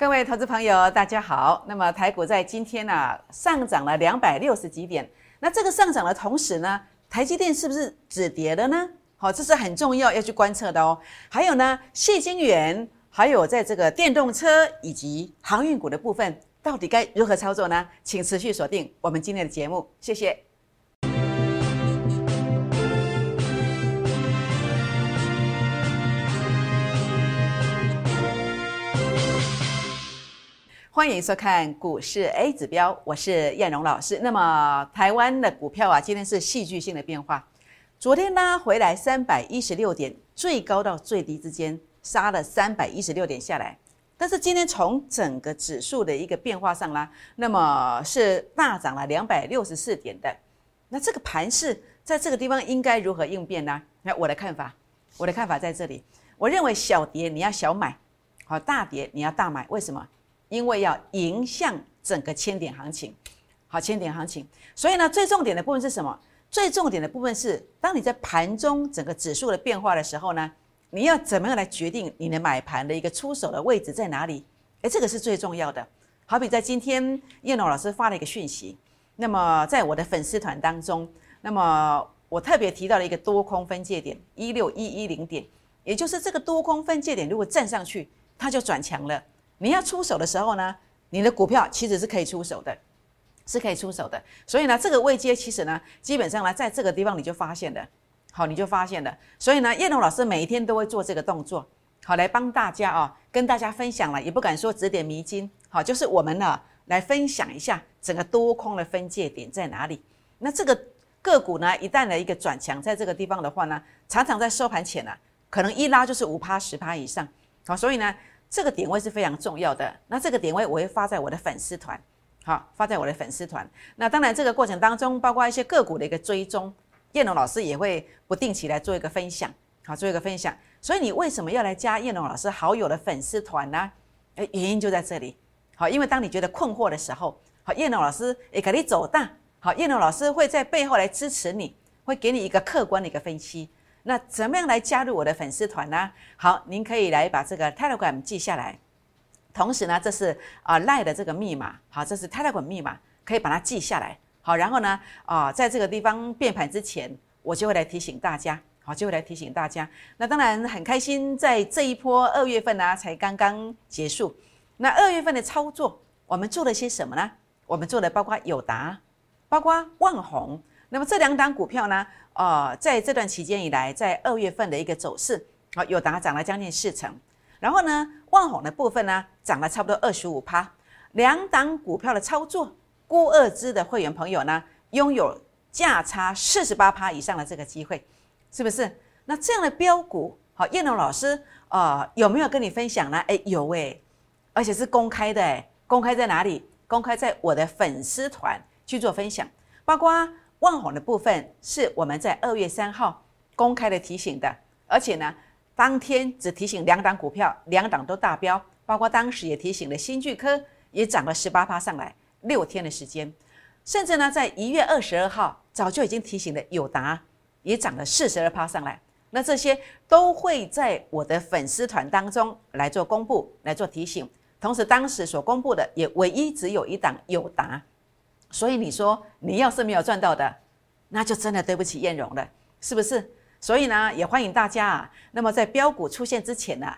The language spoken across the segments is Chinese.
各位投资朋友，大家好。那么台股在今天呢上涨了两百六十几点。那这个上涨的同时呢，台积电是不是止跌了呢？好，这是很重要要去观测的哦。还有呢，谢金元，还有在这个电动车以及航运股的部分，到底该如何操作呢？请持续锁定我们今天的节目，谢谢。欢迎收看股市 A 指标，我是燕荣老师。那么台湾的股票啊，今天是戏剧性的变化。昨天拉回来三百一十六点，最高到最低之间杀了三百一十六点下来。但是今天从整个指数的一个变化上啦，那么是大涨了两百六十四点的。那这个盘势在这个地方应该如何应变呢？那我的看法，我的看法在这里。我认为小跌你要小买，好大跌你要大买。为什么？因为要迎向整个千点行情，好，千点行情，所以呢，最重点的部分是什么？最重点的部分是，当你在盘中整个指数的变化的时候呢，你要怎么样来决定你的买盘的一个出手的位置在哪里？诶，这个是最重要的。好比在今天叶龙老师发了一个讯息，那么在我的粉丝团当中，那么我特别提到了一个多空分界点一六一一零点，也就是这个多空分界点如果站上去，它就转强了。你要出手的时候呢，你的股票其实是可以出手的，是可以出手的。所以呢，这个位阶其实呢，基本上呢，在这个地方你就发现了，好，你就发现了。所以呢，叶龙老师每一天都会做这个动作，好，来帮大家啊，跟大家分享了，也不敢说指点迷津，好，就是我们呢来分享一下整个多空的分界点在哪里。那这个个股呢，一旦的一个转强，在这个地方的话呢，常常在收盘前呢，可能一拉就是五趴十趴以上，好，所以呢。这个点位是非常重要的。那这个点位我会发在我的粉丝团，好，发在我的粉丝团。那当然，这个过程当中，包括一些个股的一个追踪，叶龙老师也会不定期来做一个分享，好，做一个分享。所以你为什么要来加叶龙老师好友的粉丝团呢？诶，原因就在这里。好，因为当你觉得困惑的时候，好，叶龙老师也给你走大，好，叶龙老师会在背后来支持你，会给你一个客观的一个分析。那怎么样来加入我的粉丝团呢？好，您可以来把这个 Telegram 记下来，同时呢，这是啊赖的这个密码，好，这是 Telegram 密码，可以把它记下来。好，然后呢，啊，在这个地方变盘之前，我就会来提醒大家，好，就会来提醒大家。那当然很开心，在这一波二月份呢，才刚刚结束。那二月份的操作，我们做了些什么呢？我们做的包括友达，包括万宏。那么这两档股票呢？呃，在这段期间以来，在二月份的一个走势，好，有达涨了将近四成。然后呢，万宏的部分呢，涨了差不多二十五趴。两档股票的操作，估二支的会员朋友呢，拥有价差四十八趴以上的这个机会，是不是？那这样的标股，好，叶龙老师啊，有没有跟你分享呢？哎，有哎，而且是公开的哎，公开在哪里？公开在我的粉丝团去做分享，包括。万红的部分是我们在二月三号公开的提醒的，而且呢，当天只提醒两档股票，两档都大标，包括当时也提醒了新巨科也涨了十八趴上来，六天的时间，甚至呢，在一月二十二号早就已经提醒了友达也涨了四十二趴上来，那这些都会在我的粉丝团当中来做公布，来做提醒，同时当时所公布的也唯一只有一档友达。所以你说你要是没有赚到的，那就真的对不起燕荣了，是不是？所以呢，也欢迎大家啊，那么在标股出现之前呢，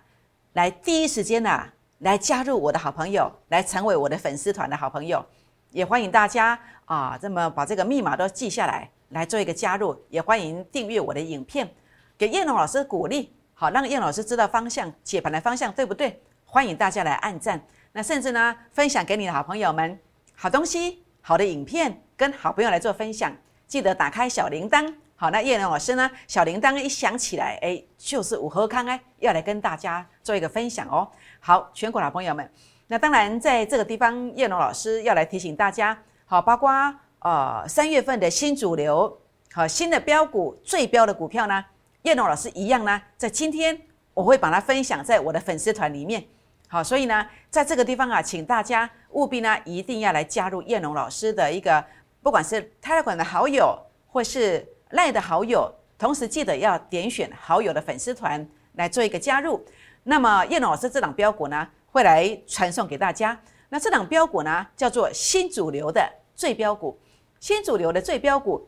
来第一时间呢，来加入我的好朋友，来成为我的粉丝团的好朋友。也欢迎大家啊，这么把这个密码都记下来，来做一个加入。也欢迎订阅我的影片，给燕龙老师鼓励，好让燕老师知道方向，解盘的方向对不对？欢迎大家来按赞，那甚至呢，分享给你的好朋友们，好东西。好的影片跟好朋友来做分享，记得打开小铃铛。好，那叶龙老师呢？小铃铛一响起来，哎，就是五和康哎，要来跟大家做一个分享哦。好，全国老朋友们，那当然在这个地方，叶龙老师要来提醒大家，好，包括呃三月份的新主流，好新的标股最标的股票呢，叶龙老师一样呢，在今天我会把它分享在我的粉丝团里面。好，所以呢，在这个地方啊，请大家务必呢，一定要来加入燕龙老师的一个，不管是泰勒管的好友，或是赖的好友，同时记得要点选好友的粉丝团来做一个加入。那么燕龙老师这档标股呢，会来传送给大家。那这档标股呢，叫做新主流的最标股，新主流的最标股，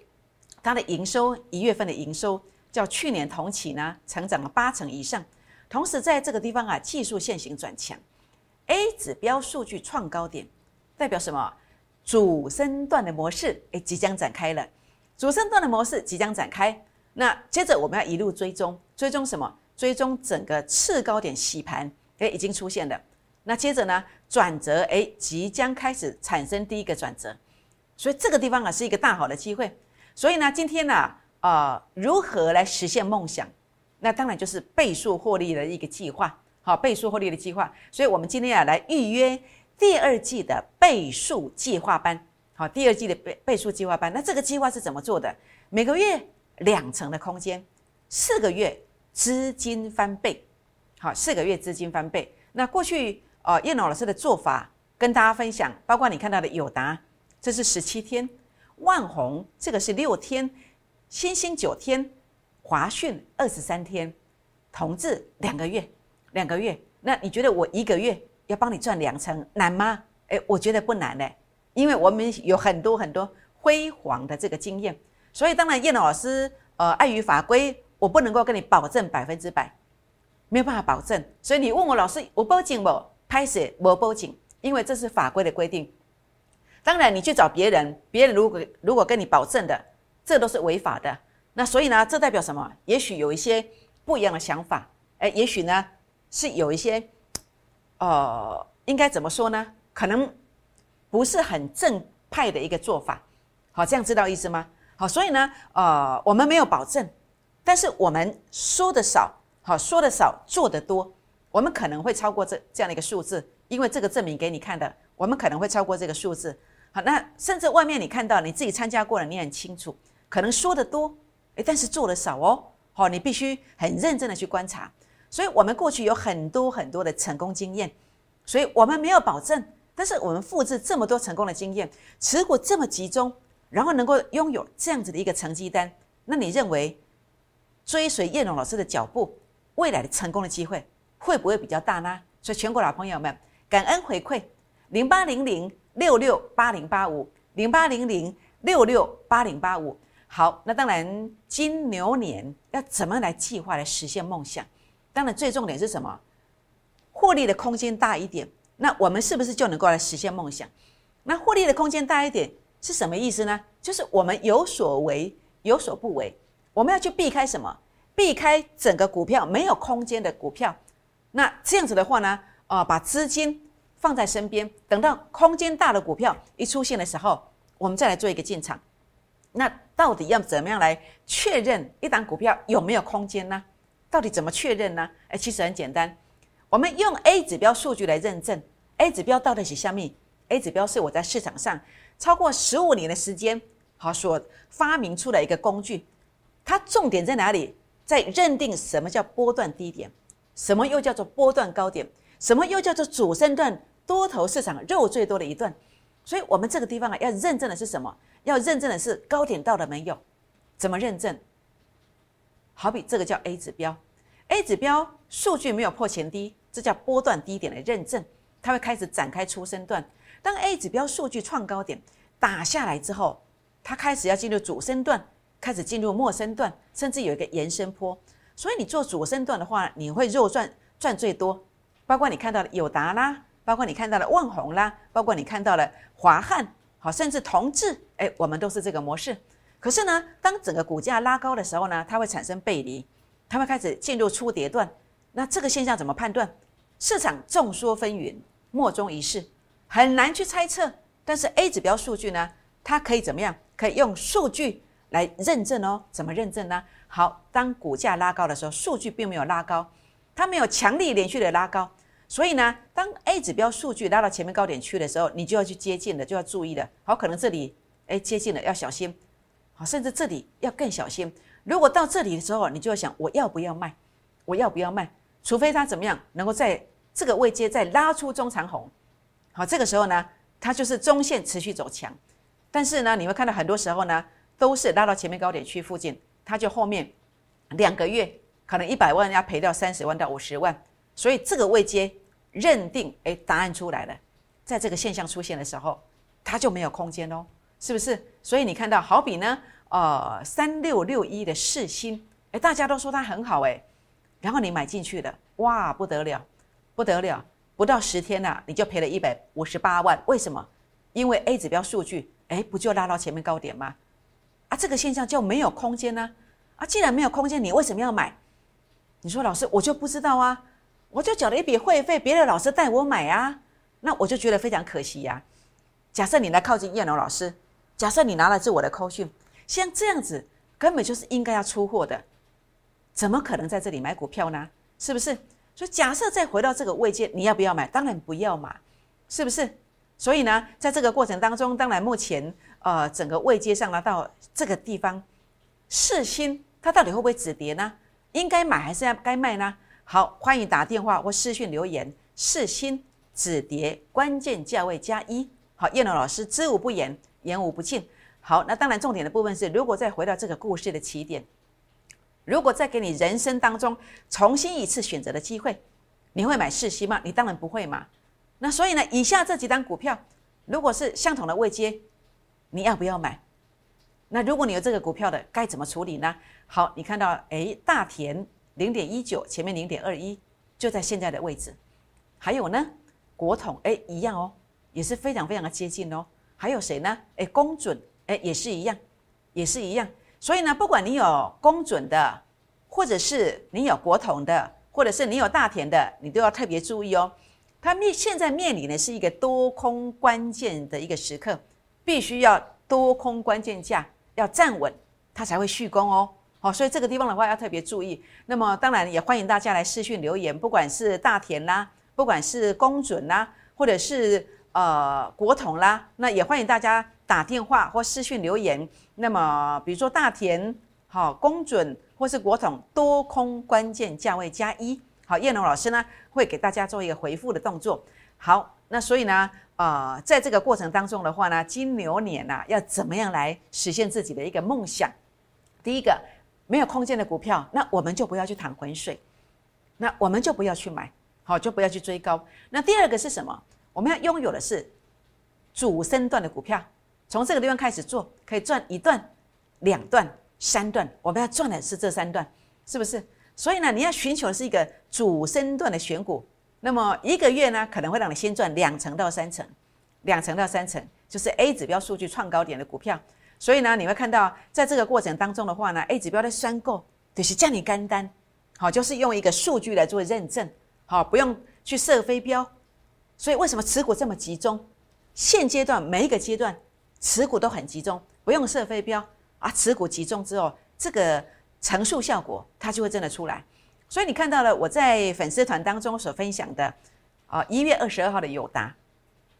它的营收一月份的营收较去年同期呢，成长了八成以上。同时在这个地方啊，技术线型转强，A 指标数据创高点，代表什么？主升段的模式诶即将展开了，主升段的模式即将展开。那接着我们要一路追踪，追踪什么？追踪整个次高点洗盘，诶已经出现了。那接着呢，转折诶即将开始产生第一个转折，所以这个地方啊是一个大好的机会。所以呢，今天呢，啊，如何来实现梦想？那当然就是倍数获利的一个计划，好，倍数获利的计划。所以我们今天啊来预约第二季的倍数计划班，好，第二季的倍倍数计划班。那这个计划是怎么做的？每个月两成的空间，四个月资金翻倍，好，四个月资金翻倍。那过去呃叶老师的做法跟大家分享，包括你看到的友达，这是十七天；万红这个是六天；星星九天。华讯二十三天，同志两个月，两个月。那你觉得我一个月要帮你赚两成难吗？诶，我觉得不难嘞，因为我们有很多很多辉煌的这个经验。所以当然，叶老师呃碍于法规，我不能够跟你保证百分之百，没有办法保证。所以你问我老师，我报警不？拍摄我报警，因为这是法规的规定。当然，你去找别人，别人如果如果跟你保证的，这都是违法的。那所以呢，这代表什么？也许有一些不一样的想法，哎，也许呢是有一些，呃，应该怎么说呢？可能不是很正派的一个做法。好，这样知道意思吗？好，所以呢，呃，我们没有保证，但是我们说的少，好，说的少，做的多，我们可能会超过这这样的一个数字，因为这个证明给你看的，我们可能会超过这个数字。好，那甚至外面你看到，你自己参加过了，你很清楚，可能说的多。诶，但是做的少哦，好，你必须很认真的去观察。所以，我们过去有很多很多的成功经验，所以我们没有保证，但是我们复制这么多成功的经验，持股这么集中，然后能够拥有这样子的一个成绩单，那你认为追随叶龙老师的脚步，未来的成功的机会会不会比较大呢？所以，全国老朋友们，感恩回馈零八零零六六八零八五零八零零六六八零八五。好，那当然，金牛年要怎么来计划来实现梦想？当然，最重点是什么？获利的空间大一点，那我们是不是就能够来实现梦想？那获利的空间大一点是什么意思呢？就是我们有所为，有所不为。我们要去避开什么？避开整个股票没有空间的股票。那这样子的话呢？啊，把资金放在身边，等到空间大的股票一出现的时候，我们再来做一个进场。那到底要怎么样来确认一档股票有没有空间呢？到底怎么确认呢？哎，其实很简单，我们用 A 指标数据来认证。A 指标到底是什么？A 指标是我在市场上超过十五年的时间，好所发明出的一个工具。它重点在哪里？在认定什么叫波段低点，什么又叫做波段高点，什么又叫做主升段多头市场肉最多的一段。所以，我们这个地方啊，要认证的是什么？要认证的是高点到了没有？怎么认证？好比这个叫 A 指标，A 指标数据没有破前低，这叫波段低点的认证，它会开始展开出生段。当 A 指标数据创高点打下来之后，它开始要进入主升段，开始进入末升段，甚至有一个延伸坡。所以你做主升段的话，你会肉赚赚最多，包括你看到的友达啦，包括你看到的万宏啦，包括你看到的华汉。好，甚至同志，哎，我们都是这个模式。可是呢，当整个股价拉高的时候呢，它会产生背离，它会开始进入初跌段。那这个现象怎么判断？市场众说纷纭，莫衷一是，很难去猜测。但是 A 指标数据呢，它可以怎么样？可以用数据来认证哦。怎么认证呢？好，当股价拉高的时候，数据并没有拉高，它没有强力连续的拉高。所以呢，当 A 指标数据拉到前面高点去的时候，你就要去接近的，就要注意的。好，可能这里哎接近了，要小心。好，甚至这里要更小心。如果到这里的时候，你就要想我要不要卖，我要不要卖？除非它怎么样能够在这个位阶再拉出中长红。好，这个时候呢，它就是中线持续走强。但是呢，你会看到很多时候呢，都是拉到前面高点区附近，它就后面两个月可能一百万要赔掉三十万到五十万。所以这个位阶。认定，哎，答案出来了，在这个现象出现的时候，它就没有空间喽，是不是？所以你看到，好比呢，呃，三六六一的世星，哎，大家都说它很好，哎，然后你买进去了，哇，不得了，不得了，不到十天呐，你就赔了一百五十八万，为什么？因为 A 指标数据，哎，不就拉到前面高点吗？啊，这个现象就没有空间呢？啊，既然没有空间，你为什么要买？你说老师，我就不知道啊，我就缴了一笔会费，别的老师带我买啊，那我就觉得非常可惜呀。假设你来靠近叶龙老师，假设你拿了是我的扣讯，像这样子根本就是应该要出货的，怎么可能在这里买股票呢？是不是？所以假设再回到这个位阶，你要不要买？当然不要嘛，是不是？所以呢，在这个过程当中，当然目前呃整个位阶上呢到这个地方，四星它到底会不会止跌呢？应该买还是要该卖呢？好，欢迎打电话或私讯留言。四星止跌关键价位加一。好，燕龙老师知无不言，言无不尽。好，那当然重点的部分是，如果再回到这个故事的起点，如果再给你人生当中重新一次选择的机会，你会买四星吗？你当然不会嘛。那所以呢，以下这几单股票，如果是相同的位阶，你要不要买？那如果你有这个股票的，该怎么处理呢？好，你看到哎，大田零点一九，前面零点二一，就在现在的位置。还有呢，国统哎一样哦，也是非常非常的接近哦。还有谁呢？哎，公准哎也是一样，也是一样。所以呢，不管你有公准的，或者是你有国统的，或者是你有大田的，你都要特别注意哦。它面现在面临的是一个多空关键的一个时刻，必须要多空关键价要站稳，它才会续攻哦。好，所以这个地方的话要特别注意。那么当然也欢迎大家来私讯留言，不管是大田啦，不管是公准啦，或者是呃国统啦，那也欢迎大家打电话或私讯留言。那么比如说大田好公准或是国统多空关键价位加一。好，叶龙老师呢会给大家做一个回复的动作。好，那所以呢，呃，在这个过程当中的话呢，金牛年呐要怎么样来实现自己的一个梦想？第一个，没有空间的股票，那我们就不要去淌浑水，那我们就不要去买，好，就不要去追高。那第二个是什么？我们要拥有的是主升段的股票，从这个地方开始做，可以赚一段、两段、三段，我们要赚的是这三段，是不是？所以呢，你要寻求的是一个主升段的选股。那么一个月呢，可能会让你先赚两成到三成，两成到三成就是 A 指标数据创高点的股票。所以呢，你会看到在这个过程当中的话呢，A 指标的申购就是叫你干单，好，就是用一个数据来做认证，好，不用去设飞标。所以为什么持股这么集中？现阶段每一个阶段持股都很集中，不用设飞标啊，持股集中之后，这个。乘数效果，它就会真的出来。所以你看到了我在粉丝团当中所分享的，啊，一月二十二号的友达，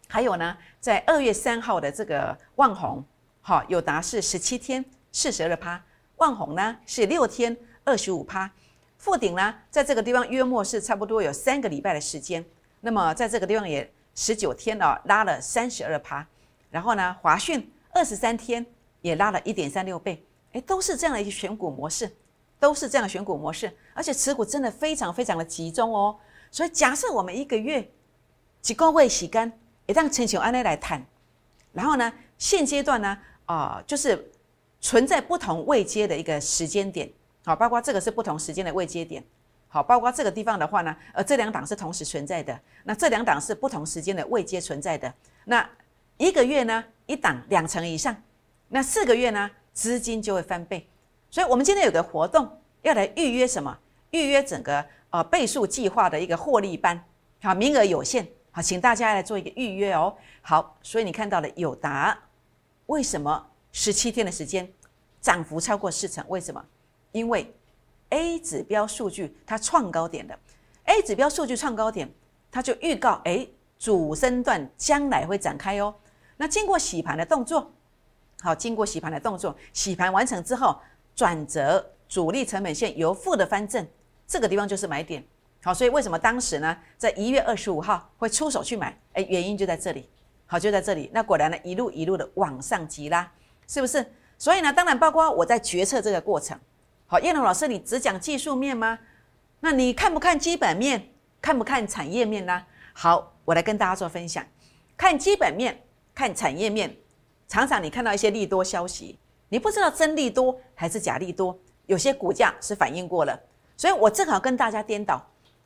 还有呢，在二月三号的这个万红，好，友达是十七天四十二趴，万红呢是六天二十五趴，富鼎呢在这个地方约莫是差不多有三个礼拜的时间，那么在这个地方也十九天哦拉了三十二趴，然后呢华讯二十三天也拉了一点三六倍。哎，都是这样的一个选股模式，都是这样的选股模式，而且持股真的非常非常的集中哦。所以假设我们一个月几个位洗干，一旦请求安内来谈，然后呢，现阶段呢，啊，就是存在不同位阶的一个时间点，好，包括这个是不同时间的位阶点，好，包括这个地方的话呢，呃，这两档是同时存在的，那这两档是不同时间的未接存在的，那一个月呢，一档两成以上，那四个月呢？资金就会翻倍，所以我们今天有个活动要来预约什么？预约整个呃倍数计划的一个获利班，好，名额有限，好，请大家来做一个预约哦。好，所以你看到了友达，为什么十七天的时间涨幅超过四成？为什么？因为 A 指标数据它创高点的，A 指标数据创高点，它就预告哎主升段将来会展开哦。那经过洗盘的动作。好，经过洗盘的动作，洗盘完成之后，转折主力成本线由负的翻正，这个地方就是买点。好，所以为什么当时呢，在一月二十五号会出手去买？哎，原因就在这里。好，就在这里。那果然呢，一路一路的往上急拉，是不是？所以呢，当然包括我在决策这个过程。好，叶龙老师，你只讲技术面吗？那你看不看基本面？看不看产业面呢？好，我来跟大家做分享。看基本面，看产业面，常常你看到一些利多消息，你不知道真利多还是假利多，有些股价是反应过了。所以我正好跟大家颠倒，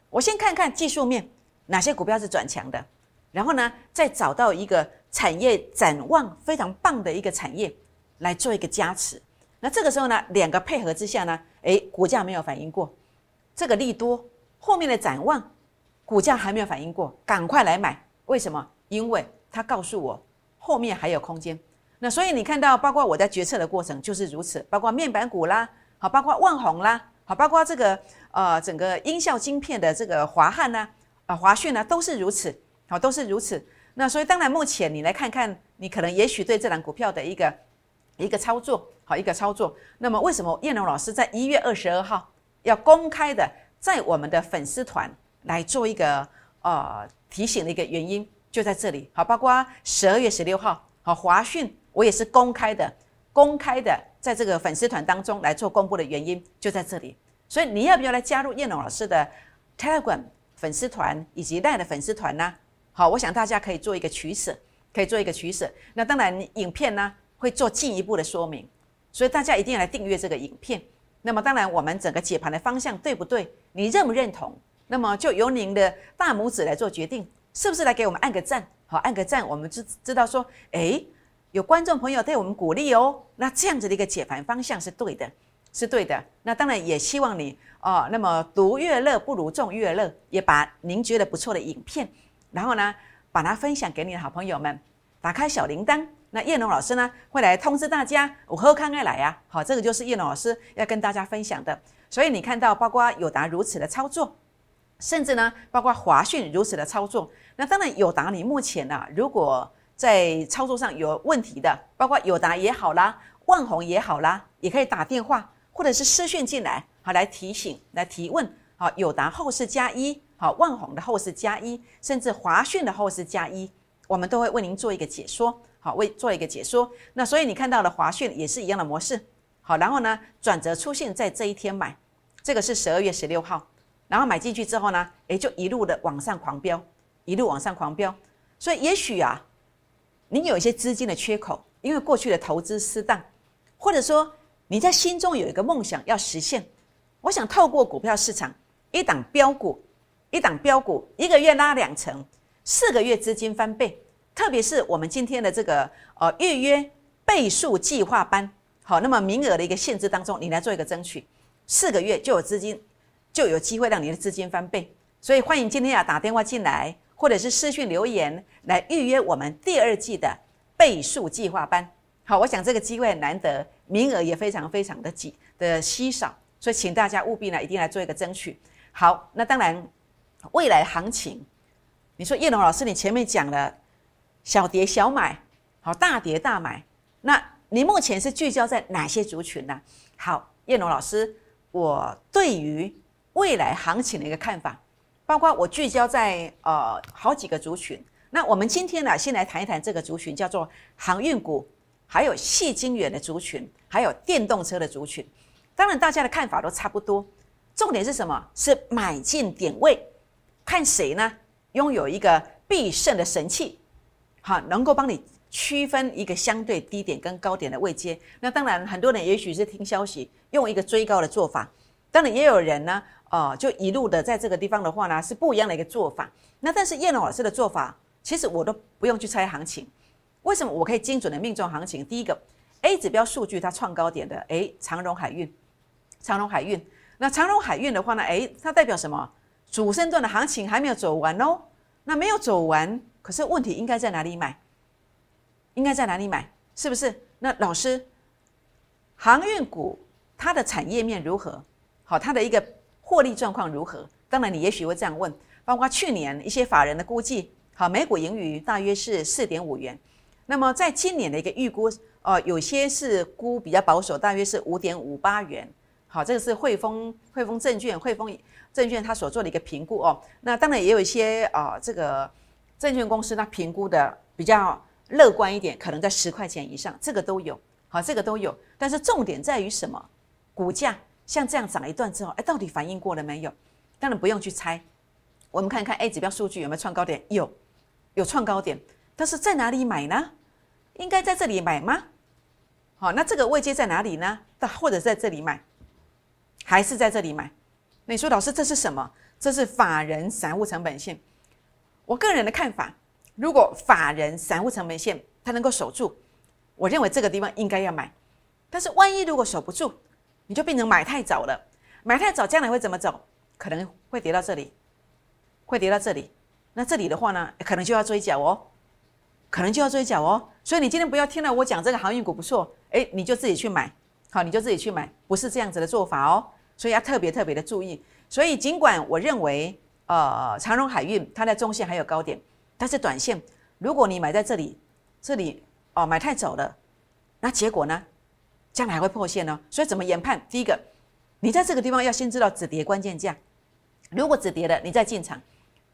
我先看看技术面，哪些股票是转强的，然后呢，再找到一个产业展望非常棒的一个产业来做一个加持。那这个时候呢，两个配合之下呢，诶，股价没有反应过，这个利多后面的展望，股价还没有反应过，赶快来买。为什么？因为它告诉我后面还有空间。那所以你看到，包括我在决策的过程就是如此，包括面板股啦，好，包括万宏啦，好，包括这个呃整个音效晶片的这个华汉呢，啊华讯呢，都是如此，好，都是如此。那所以当然目前你来看看，你可能也许对这档股票的一个一个操作。好一个操作，那么为什么燕龙老师在一月二十二号要公开的在我们的粉丝团来做一个呃提醒的一个原因就在这里。好，包括十二月十六号，好华讯我也是公开的，公开的在这个粉丝团当中来做公布的原因就在这里。所以你要不要来加入燕龙老师的 Telegram 粉丝团以及 Line 的粉丝团呢？好，我想大家可以做一个取舍，可以做一个取舍。那当然，影片呢会做进一步的说明。所以大家一定要来订阅这个影片。那么当然，我们整个解盘的方向对不对？你认不认同？那么就由您的大拇指来做决定，是不是来给我们按个赞？好，按个赞，我们知知道说，哎，有观众朋友对我们鼓励哦。那这样子的一个解盘方向是对的，是对的。那当然也希望你哦，那么读乐乐不如众乐乐，也把您觉得不错的影片，然后呢，把它分享给你的好朋友们，打开小铃铛。那叶龙老师呢，会来通知大家，我喝康爱来呀。好，这个就是叶龙老师要跟大家分享的。所以你看到，包括友达如此的操作，甚至呢，包括华讯如此的操作。那当然，友达你目前呢，如果在操作上有问题的，包括友达也好啦，万宏也好啦，也可以打电话或者是私讯进来，好来提醒、来提问。好，友达后市加一，好，万宏的后市加一，甚至华讯的后市加一，我们都会为您做一个解说。好，为做一个解说。那所以你看到了华讯也是一样的模式。好，然后呢，转折出现在这一天买，这个是十二月十六号，然后买进去之后呢，也，就一路的往上狂飙，一路往上狂飙。所以也许啊，你有一些资金的缺口，因为过去的投资失当，或者说你在心中有一个梦想要实现，我想透过股票市场一档标股，一档标股，一个月拉两成，四个月资金翻倍。特别是我们今天的这个呃预约倍数计划班，好，那么名额的一个限制当中，你来做一个争取，四个月就有资金，就有机会让你的资金翻倍。所以欢迎今天啊打电话进来，或者是私讯留言来预约我们第二季的倍数计划班。好，我想这个机会难得，名额也非常非常的挤的稀少，所以请大家务必呢一定来做一个争取。好，那当然未来行情，你说叶龙老师，你前面讲了。小跌小买，好大跌大买。那你目前是聚焦在哪些族群呢？好，叶龙老师，我对于未来行情的一个看法，包括我聚焦在呃好几个族群。那我们今天呢，先来谈一谈这个族群，叫做航运股，还有细晶圆的族群，还有电动车的族群。当然，大家的看法都差不多。重点是什么？是买进点位，看谁呢？拥有一个必胜的神器。好，能够帮你区分一个相对低点跟高点的位阶。那当然，很多人也许是听消息，用一个追高的做法。当然，也有人呢，呃，就一路的在这个地方的话呢，是不一样的一个做法。那但是叶龙老师的做法，其实我都不用去猜行情。为什么我可以精准的命中行情？第一个，A 指标数据它创高点的，诶，长荣海运，长荣海运。那长荣海运的话呢，诶，它代表什么？主升段的行情还没有走完哦。那没有走完。可是问题应该在哪里买？应该在哪里买？是不是？那老师，航运股它的产业面如何？好，它的一个获利状况如何？当然，你也许会这样问。包括去年一些法人的估计，好，每股盈余大约是四点五元。那么在今年的一个预估，哦，有些是估比较保守，大约是五点五八元。好，这个是汇丰汇丰证券汇丰证券它所做的一个评估哦。那当然也有一些啊，这个。证券公司它评估的比较乐观一点，可能在十块钱以上，这个都有，好，这个都有。但是重点在于什么？股价像这样涨一段之后，哎，到底反应过了没有？当然不用去猜，我们看看 A 指标数据有没有创高点？有，有创高点，但是在哪里买呢？应该在这里买吗？好，那这个位阶在哪里呢？或者在这里买，还是在这里买？你说老师这是什么？这是法人散户成本线。我个人的看法，如果法人散户成本线它能够守住，我认为这个地方应该要买。但是万一如果守不住，你就变成买太早了。买太早，将来会怎么走？可能会跌到这里，会跌到这里。那这里的话呢，可能就要追缴哦，可能就要追缴哦。所以你今天不要听了我讲这个航运股不错，哎，你就自己去买，好，你就自己去买，不是这样子的做法哦。所以要特别特别的注意。所以尽管我认为，呃，长荣海运它在中线还有高点，但是短线如果你买在这里，这里哦买太早了，那结果呢，将来还会破线呢。所以怎么研判？第一个。你在这个地方要先知道止跌关键价，如果止跌了，你再进场；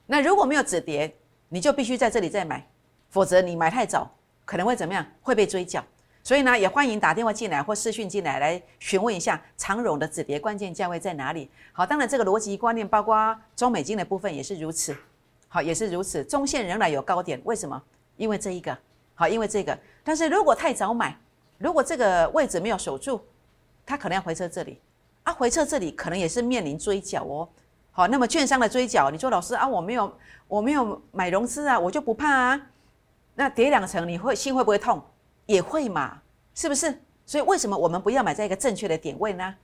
那如果没有止跌，你就必须在这里再买，否则你买太早可能会怎么样？会被追缴。所以呢，也欢迎打电话进来或私讯进来，来询问一下长荣的止跌关键价位在哪里。好，当然这个逻辑观念包括中美金的部分也是如此，好，也是如此。中线仍然有高点，为什么？因为这一个，好，因为这个。但是如果太早买，如果这个位置没有守住，它可能要回撤这里。啊，回撤这里可能也是面临追缴哦。好，那么券商的追缴，你说老师啊，我没有我没有买融资啊，我就不怕啊。那跌两层，你会心会不会痛？也会嘛，是不是？所以为什么我们不要买在一个正确的点位呢？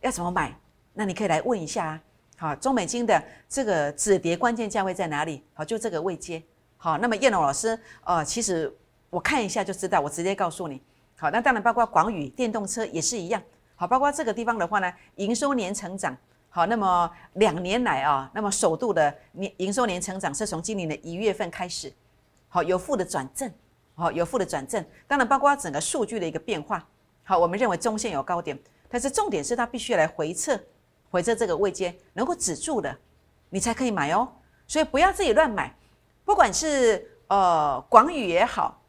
要怎么买？那你可以来问一下啊。好，中美金的这个止跌关键价位在哪里？好，就这个位阶。好，那么叶龙老师，呃，其实我看一下就知道，我直接告诉你。好，那当然包括广宇电动车也是一样。好，包括这个地方的话呢，营收年成长好，那么两年来啊，那么首度的年营收年成长是从今年的一月份开始，好有负的转正，好有负的转正。当然，包括整个数据的一个变化，好，我们认为中线有高点，但是重点是它必须来回撤，回撤这个位阶能够止住的，你才可以买哦。所以不要自己乱买，不管是呃广宇也好，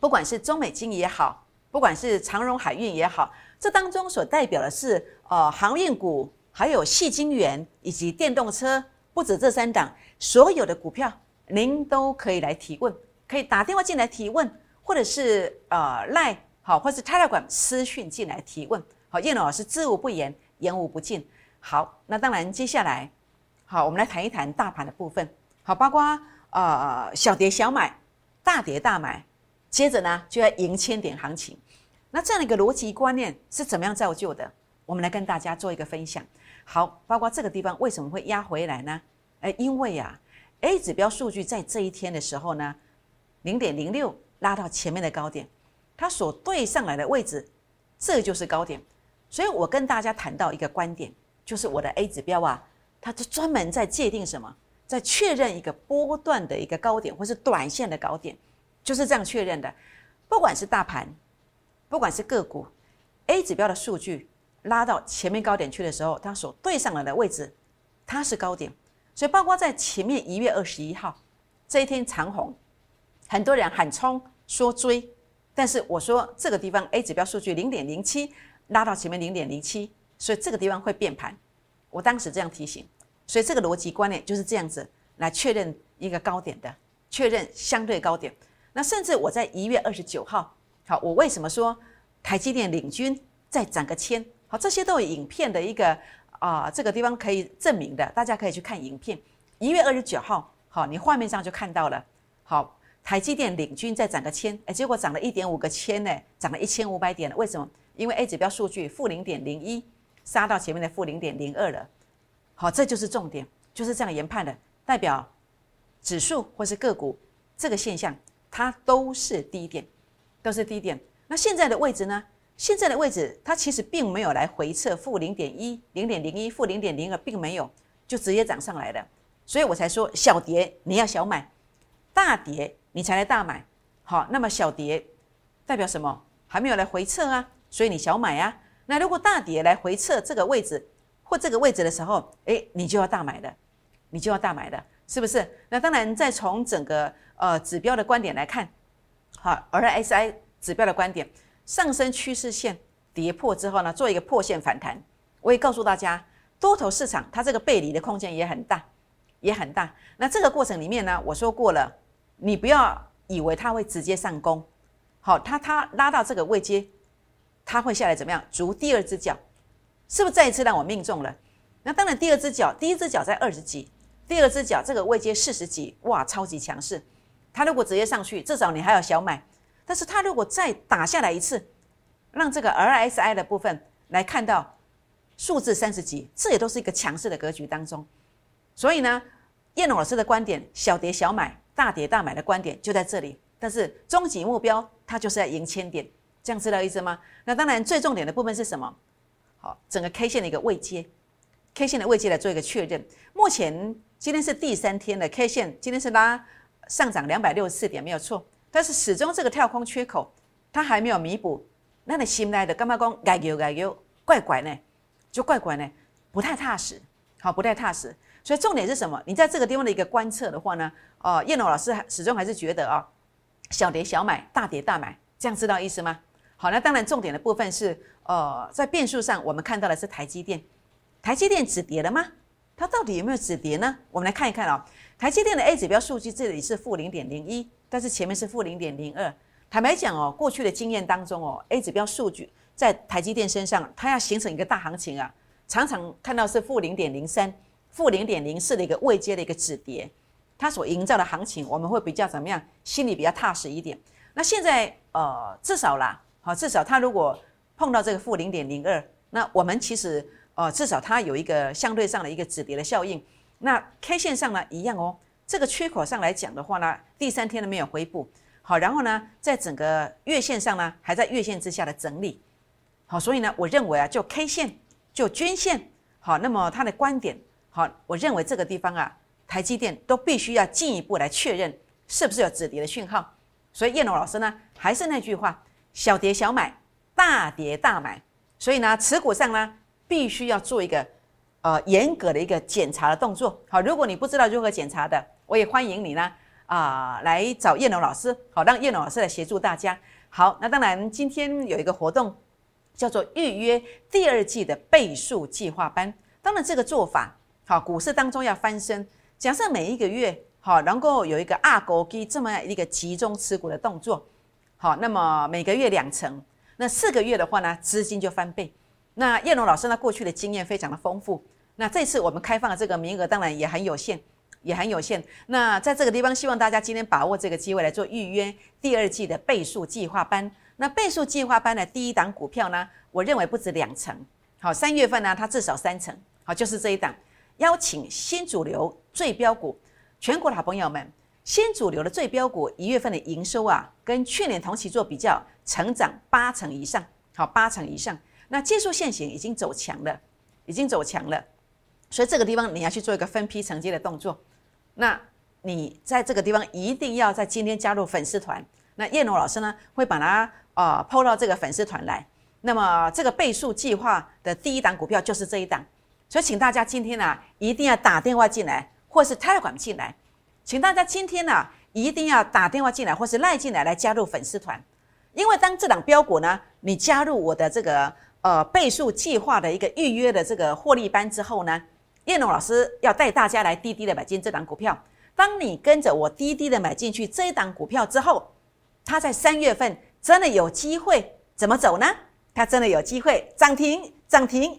不管是中美金也好，不管是长荣海运也好。这当中所代表的是，呃，航运股，还有细晶圆以及电动车，不止这三档，所有的股票，您都可以来提问，可以打电话进来提问，或者是呃赖好，或是 Telegram 私讯进来提问。好，叶老师知无不言，言无不尽。好，那当然接下来，好，我们来谈一谈大盘的部分。好，包括呃小跌小买，大跌大买，接着呢就要赢千点行情。那这样的一个逻辑观念是怎么样造就的？我们来跟大家做一个分享。好，包括这个地方为什么会压回来呢？哎，因为啊，A 指标数据在这一天的时候呢，零点零六拉到前面的高点，它所对上来的位置，这就是高点。所以我跟大家谈到一个观点，就是我的 A 指标啊，它就专门在界定什么，在确认一个波段的一个高点，或是短线的高点，就是这样确认的。不管是大盘。不管是个股，A 指标的数据拉到前面高点去的时候，它所对上来的位置，它是高点。所以，包括在前面一月二十一号这一天长红，很多人喊冲说追，但是我说这个地方 A 指标数据零点零七拉到前面零点零七，所以这个地方会变盘。我当时这样提醒，所以这个逻辑观念就是这样子来确认一个高点的，确认相对高点。那甚至我在一月二十九号。好，我为什么说台积电领军再涨个千？好，这些都有影片的一个啊，这个地方可以证明的，大家可以去看影片。一月二十九号，好，你画面上就看到了。好，台积电领军再涨个千，哎，结果涨了一点五个千呢，涨了一千五百点了。为什么？因为 A 指标数据负零点零一杀到前面的负零点零二了。好，这就是重点，就是这样研判的，代表指数或是个股这个现象，它都是低点。都是低点，那现在的位置呢？现在的位置它其实并没有来回测负零点一、零点零一、负零点零二，并没有，就直接涨上来了。所以我才说小跌你要小买，大跌你才来大买。好，那么小跌代表什么？还没有来回撤啊，所以你小买啊。那如果大跌来回撤这个位置或这个位置的时候，哎，你就要大买的，你就要大买的，是不是？那当然，再从整个呃指标的观点来看。好，RSI 指标的观点，上升趋势线跌破之后呢，做一个破线反弹。我也告诉大家，多头市场它这个背离的空间也很大。也很大。那这个过程里面呢，我说过了，你不要以为他会直接上攻，好，他他拉到这个位阶，他会下来怎么样？逐第二只脚，是不是再一次让我命中了？那当然，第二只脚，第一只脚在二十几，第二只脚这个位阶四十几，哇，超级强势。他如果直接上去，至少你还要小买。但是他如果再打下来一次，让这个 RSI 的部分来看到数字三十几，这也都是一个强势的格局当中。所以呢，叶龙老师的观点，小跌小买，大跌大买的观点就在这里。但是终极目标，它就是要赢千点，这样知道意思吗？那当然，最重点的部分是什么？好，整个 K 线的一个位阶，K 线的位阶来做一个确认。目前今天是第三天的 K 线，今天是拉上涨两百六十四点，没有错。但是始终这个跳空缺口，它还没有弥补。那你心内的干嘛讲改油改油，怪怪呢？就怪怪呢，不太踏实，好，不太踏实。所以重点是什么？你在这个地方的一个观测的话呢，哦，叶龙老师始终还是觉得啊，小跌小买，大跌大买，这样知道意思吗？好，那当然重点的部分是，呃，在变数上我们看到的是台积电，台积电止跌了吗？它到底有没有止跌呢？我们来看一看啊，台积电的 A 指标数据这里是负零点零一。但是前面是负零点零二，坦白讲哦，过去的经验当中哦，A 指标数据在台积电身上，它要形成一个大行情啊，常常看到是负零点零三、负零点零四的一个未接的一个止跌，它所营造的行情，我们会比较怎么样？心里比较踏实一点。那现在呃，至少啦，好，至少它如果碰到这个负零点零二，那我们其实呃，至少它有一个相对上的一个止跌的效应。那 K 线上呢，一样哦。这个缺口上来讲的话呢，第三天都没有回补，好，然后呢，在整个月线上呢，还在月线之下的整理，好，所以呢，我认为啊，就 K 线，就均线，好，那么他的观点，好，我认为这个地方啊，台积电都必须要进一步来确认是不是有止跌的讯号，所以叶龙老师呢，还是那句话，小跌小买，大跌大买，所以呢，持股上呢，必须要做一个呃严格的一个检查的动作，好，如果你不知道如何检查的。我也欢迎你呢，啊，来找叶龙老师，好，让叶龙老师来协助大家。好，那当然今天有一个活动，叫做预约第二季的倍数计划班。当然这个做法，好，股市当中要翻身，假设每一个月，好，能够有一个二勾基这么一个集中持股的动作，好，那么每个月两成，那四个月的话呢，资金就翻倍。那叶龙老师呢，过去的经验非常的丰富，那这次我们开放的这个名额当然也很有限。也很有限。那在这个地方，希望大家今天把握这个机会来做预约第二季的倍数计划班。那倍数计划班的第一档股票呢，我认为不止两成。好，三月份呢，它至少三成。好，就是这一档，邀请新主流最标股，全国的好朋友们，新主流的最标股一月份的营收啊，跟去年同期做比较，成长八成以上。好，八成以上。那技术线型已经走强了，已经走强了。所以这个地方你要去做一个分批承接的动作。那你在这个地方一定要在今天加入粉丝团。那叶龙老师呢会把它啊抛到这个粉丝团来。那么这个倍数计划的第一档股票就是这一档，所以请大家今天呢一定要打电话进来，或是 Telegram 进来。请大家今天呢一定要打电话进来，或是赖进来来加入粉丝团。因为当这档标股呢，你加入我的这个呃倍数计划的一个预约的这个获利班之后呢。叶龙老师要带大家来滴滴的买进这档股票。当你跟着我滴滴的买进去这一档股票之后，它在三月份真的有机会怎么走呢？它真的有机会涨停，涨停